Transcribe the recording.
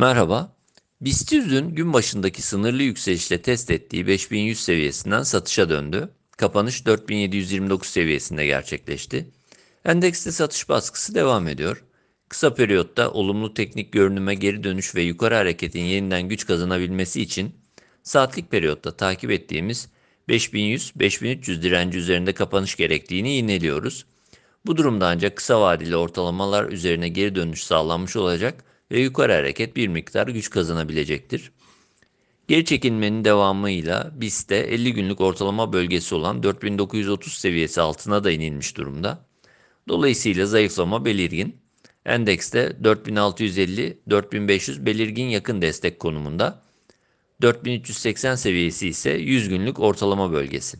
Merhaba. BIST 100'ün gün başındaki sınırlı yükselişle test ettiği 5100 seviyesinden satışa döndü. Kapanış 4729 seviyesinde gerçekleşti. Endekste satış baskısı devam ediyor. Kısa periyotta olumlu teknik görünüme geri dönüş ve yukarı hareketin yeniden güç kazanabilmesi için saatlik periyotta takip ettiğimiz 5100-5300 direnci üzerinde kapanış gerektiğini yineliyoruz. Bu durumda ancak kısa vadeli ortalamalar üzerine geri dönüş sağlanmış olacak ve yukarı hareket bir miktar güç kazanabilecektir. Geri çekilmenin devamıyla BIST'te 50 günlük ortalama bölgesi olan 4930 seviyesi altına da inilmiş durumda. Dolayısıyla zayıflama belirgin. Endekste 4650-4500 belirgin yakın destek konumunda. 4380 seviyesi ise 100 günlük ortalama bölgesi.